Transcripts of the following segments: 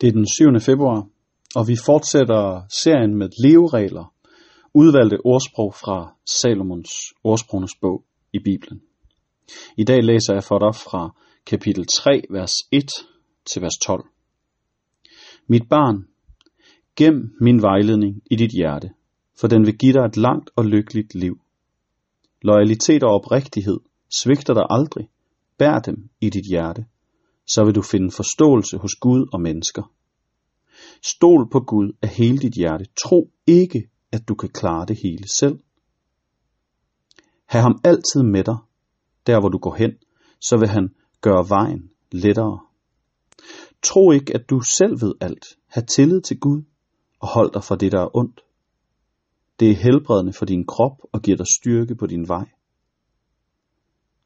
Det er den 7. februar, og vi fortsætter serien med leveregler, udvalgte ordsprog fra Salomons ordsprogenes bog i Bibelen. I dag læser jeg for dig fra kapitel 3, vers 1 til vers 12. Mit barn, gem min vejledning i dit hjerte, for den vil give dig et langt og lykkeligt liv. Loyalitet og oprigtighed svigter dig aldrig. Bær dem i dit hjerte så vil du finde forståelse hos Gud og mennesker. Stol på Gud af hele dit hjerte. Tro ikke, at du kan klare det hele selv. Ha' ham altid med dig, der hvor du går hen, så vil han gøre vejen lettere. Tro ikke, at du selv ved alt. Ha' tillid til Gud og hold dig fra det, der er ondt. Det er helbredende for din krop og giver dig styrke på din vej.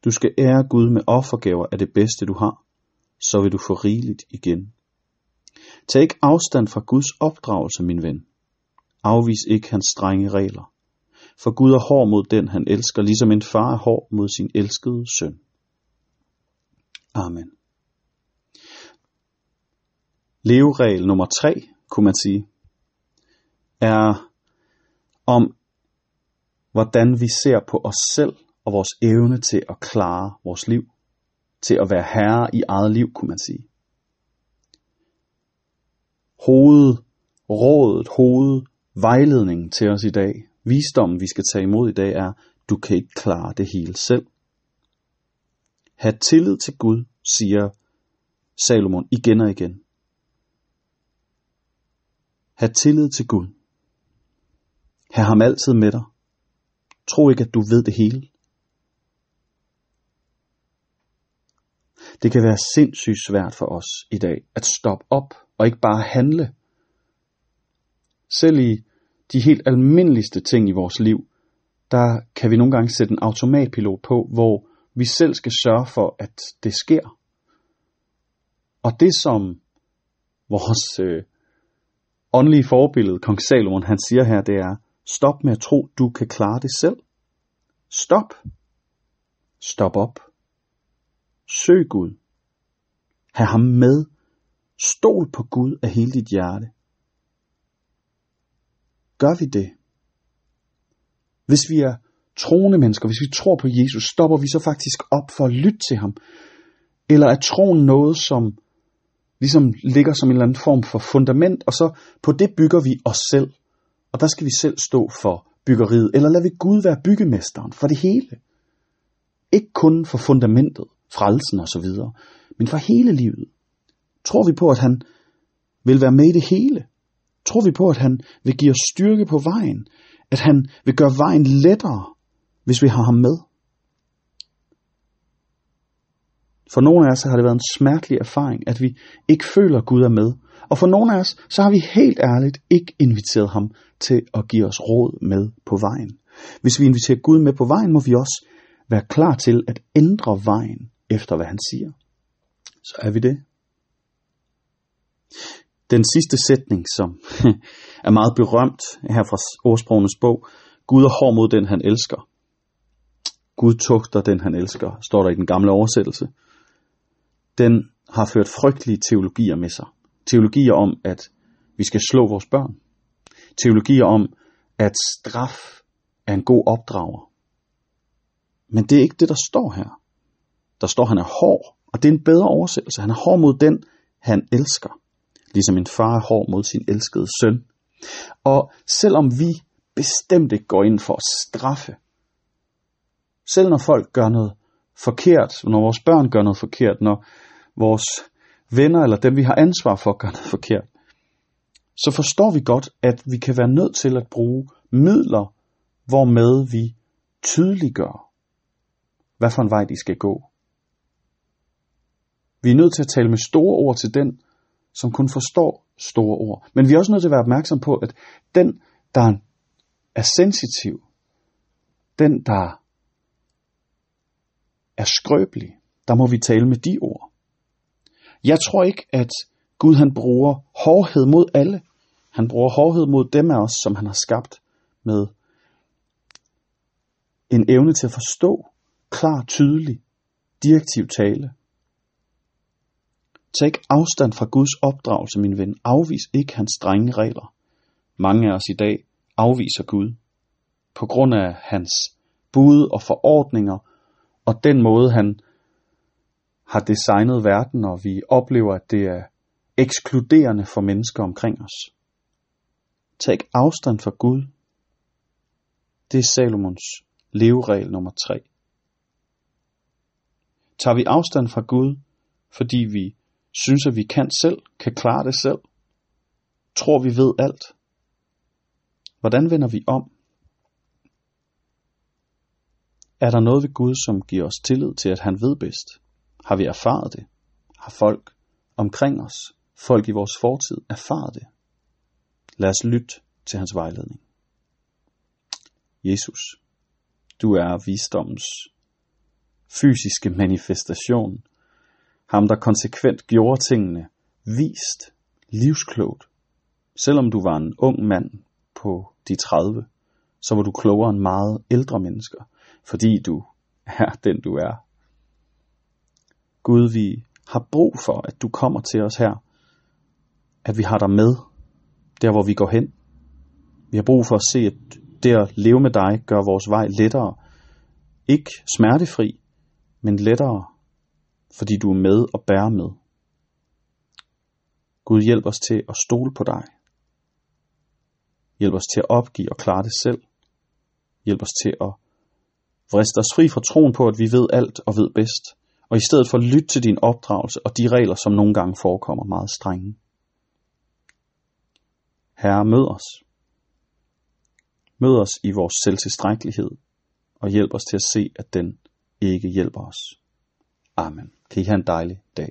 Du skal ære Gud med offergaver af det bedste, du har så vil du få rigeligt igen. Tag ikke afstand fra Guds opdragelse, min ven. Afvis ikke hans strenge regler. For Gud er hård mod den, han elsker, ligesom en far er hård mod sin elskede søn. Amen. Leveregel nummer tre, kunne man sige, er om, hvordan vi ser på os selv og vores evne til at klare vores liv til at være herre i eget liv, kunne man sige. Hovedet, rådet, hovedet, vejledningen til os i dag, visdommen vi skal tage imod i dag er, du kan ikke klare det hele selv. Ha' tillid til Gud, siger Salomon igen og igen. Ha' tillid til Gud. Ha' ham altid med dig. Tro ikke, at du ved det hele. Det kan være sindssygt svært for os i dag at stoppe op og ikke bare handle. Selv i de helt almindeligste ting i vores liv, der kan vi nogle gange sætte en automatpilot på, hvor vi selv skal sørge for, at det sker. Og det som vores øh, åndelige forbillede, kong Salomon, han siger her, det er, stop med at tro, du kan klare det selv. Stop. Stop op. Søg Gud. Ha' ham med. Stol på Gud af hele dit hjerte. Gør vi det? Hvis vi er troende mennesker, hvis vi tror på Jesus, stopper vi så faktisk op for at lytte til ham? Eller er troen noget, som ligesom ligger som en eller anden form for fundament, og så på det bygger vi os selv, og der skal vi selv stå for byggeriet, eller lader vi Gud være byggemesteren for det hele? Ikke kun for fundamentet, frelsen og så videre, men for hele livet. Tror vi på, at han vil være med i det hele? Tror vi på, at han vil give os styrke på vejen? At han vil gøre vejen lettere, hvis vi har ham med? For nogle af os har det været en smertelig erfaring, at vi ikke føler, at Gud er med. Og for nogle af os, så har vi helt ærligt ikke inviteret ham til at give os råd med på vejen. Hvis vi inviterer Gud med på vejen, må vi også være klar til at ændre vejen efter, hvad han siger. Så er vi det. Den sidste sætning, som er meget berømt her fra ordsprogenes bog, Gud er hård mod den, han elsker. Gud tugter den, han elsker, står der i den gamle oversættelse. Den har ført frygtelige teologier med sig. Teologier om, at vi skal slå vores børn. Teologier om, at straf er en god opdrager. Men det er ikke det, der står her. Der står, at han er hård, og det er en bedre oversættelse. Han er hård mod den, han elsker. Ligesom en far er hård mod sin elskede søn. Og selvom vi bestemt ikke går ind for at straffe, selv når folk gør noget forkert, når vores børn gør noget forkert, når vores venner eller dem, vi har ansvar for, gør noget forkert, så forstår vi godt, at vi kan være nødt til at bruge midler, hvormed vi tydeliggør, hvad for en vej de skal gå. Vi er nødt til at tale med store ord til den, som kun forstår store ord. Men vi er også nødt til at være opmærksom på, at den, der er sensitiv, den, der er skrøbelig, der må vi tale med de ord. Jeg tror ikke, at Gud han bruger hårdhed mod alle. Han bruger hårdhed mod dem af os, som han har skabt med en evne til at forstå klar, tydelig, direktiv tale. Tag ikke afstand fra Guds opdragelse, min ven. Afvis ikke hans strenge regler. Mange af os i dag afviser Gud på grund af hans bud og forordninger og den måde, han har designet verden, og vi oplever, at det er ekskluderende for mennesker omkring os. Tag afstand fra Gud. Det er Salomons leveregel nummer 3. Tager vi afstand fra Gud, fordi vi synes, at vi kan selv, kan klare det selv, tror vi ved alt. Hvordan vender vi om? Er der noget ved Gud, som giver os tillid til, at han ved bedst? Har vi erfaret det? Har folk omkring os, folk i vores fortid, erfaret det? Lad os lytte til hans vejledning. Jesus, du er visdommens fysiske manifestation. Ham, der konsekvent gjorde tingene vist, livsklogt. Selvom du var en ung mand på de 30, så var du klogere end meget ældre mennesker, fordi du er den du er. Gud, vi har brug for, at du kommer til os her. At vi har dig med, der hvor vi går hen. Vi har brug for at se, at det at leve med dig gør vores vej lettere. Ikke smertefri, men lettere, fordi du er med og bærer med. Gud hjælp os til at stole på dig. Hjælp os til at opgive og klare det selv. Hjælp os til at vriste os fri fra troen på, at vi ved alt og ved bedst, og i stedet for lytte til din opdragelse og de regler, som nogle gange forekommer meget strenge. Herre, mød os. Mød os i vores selvtilstrækkelighed, og hjælp os til at se, at den ikke hjælper os. Amen. Kan I have en dejlig dag.